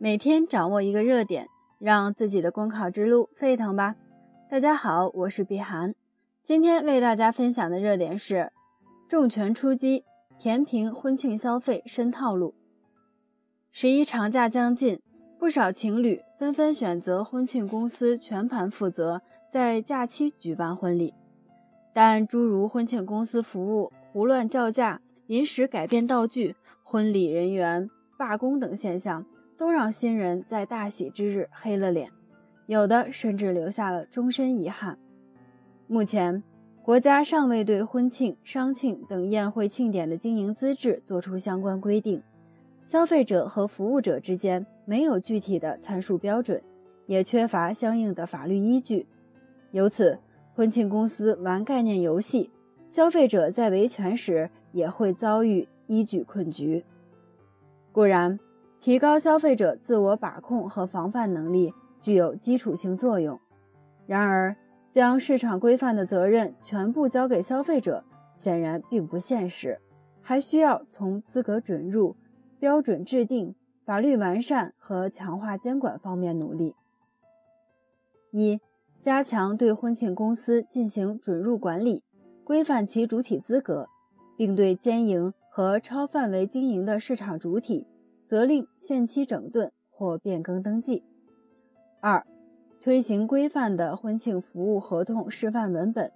每天掌握一个热点，让自己的公考之路沸腾吧！大家好，我是碧涵，今天为大家分享的热点是重拳出击，填平婚庆消费深套路。十一长假将近，不少情侣纷纷选择婚庆公司全盘负责，在假期举办婚礼。但诸如婚庆公司服务胡乱叫价、临时改变道具、婚礼人员罢工等现象。都让新人在大喜之日黑了脸，有的甚至留下了终身遗憾。目前，国家尚未对婚庆、商庆等宴会庆典的经营资质作出相关规定，消费者和服务者之间没有具体的参数标准，也缺乏相应的法律依据。由此，婚庆公司玩概念游戏，消费者在维权时也会遭遇依据困局。固然。提高消费者自我把控和防范能力具有基础性作用，然而将市场规范的责任全部交给消费者显然并不现实，还需要从资格准入、标准制定、法律完善和强化监管方面努力。一、加强对婚庆公司进行准入管理，规范其主体资格，并对兼营和超范围经营的市场主体。责令限期整顿或变更登记。二、推行规范的婚庆服务合同示范文本，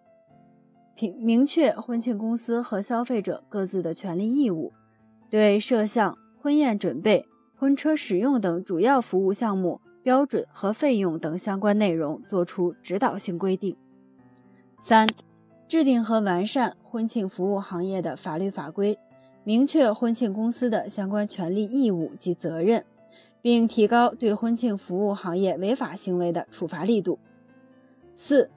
明明确婚庆公司和消费者各自的权利义务，对摄像、婚宴准备、婚车使用等主要服务项目标准和费用等相关内容作出指导性规定。三、制定和完善婚庆服务行业的法律法规。明确婚庆公司的相关权利义务及责任，并提高对婚庆服务行业违法行为的处罚力度。四、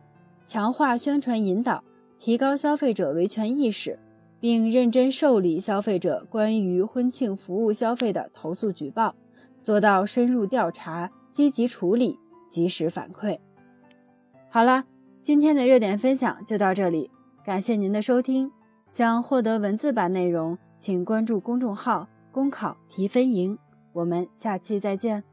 强化宣传引导，提高消费者维权意识，并认真受理消费者关于婚庆服务消费的投诉举报，做到深入调查、积极处理、及时反馈。好了，今天的热点分享就到这里，感谢您的收听。想获得文字版内容。请关注公众号“公考提分营”，我们下期再见。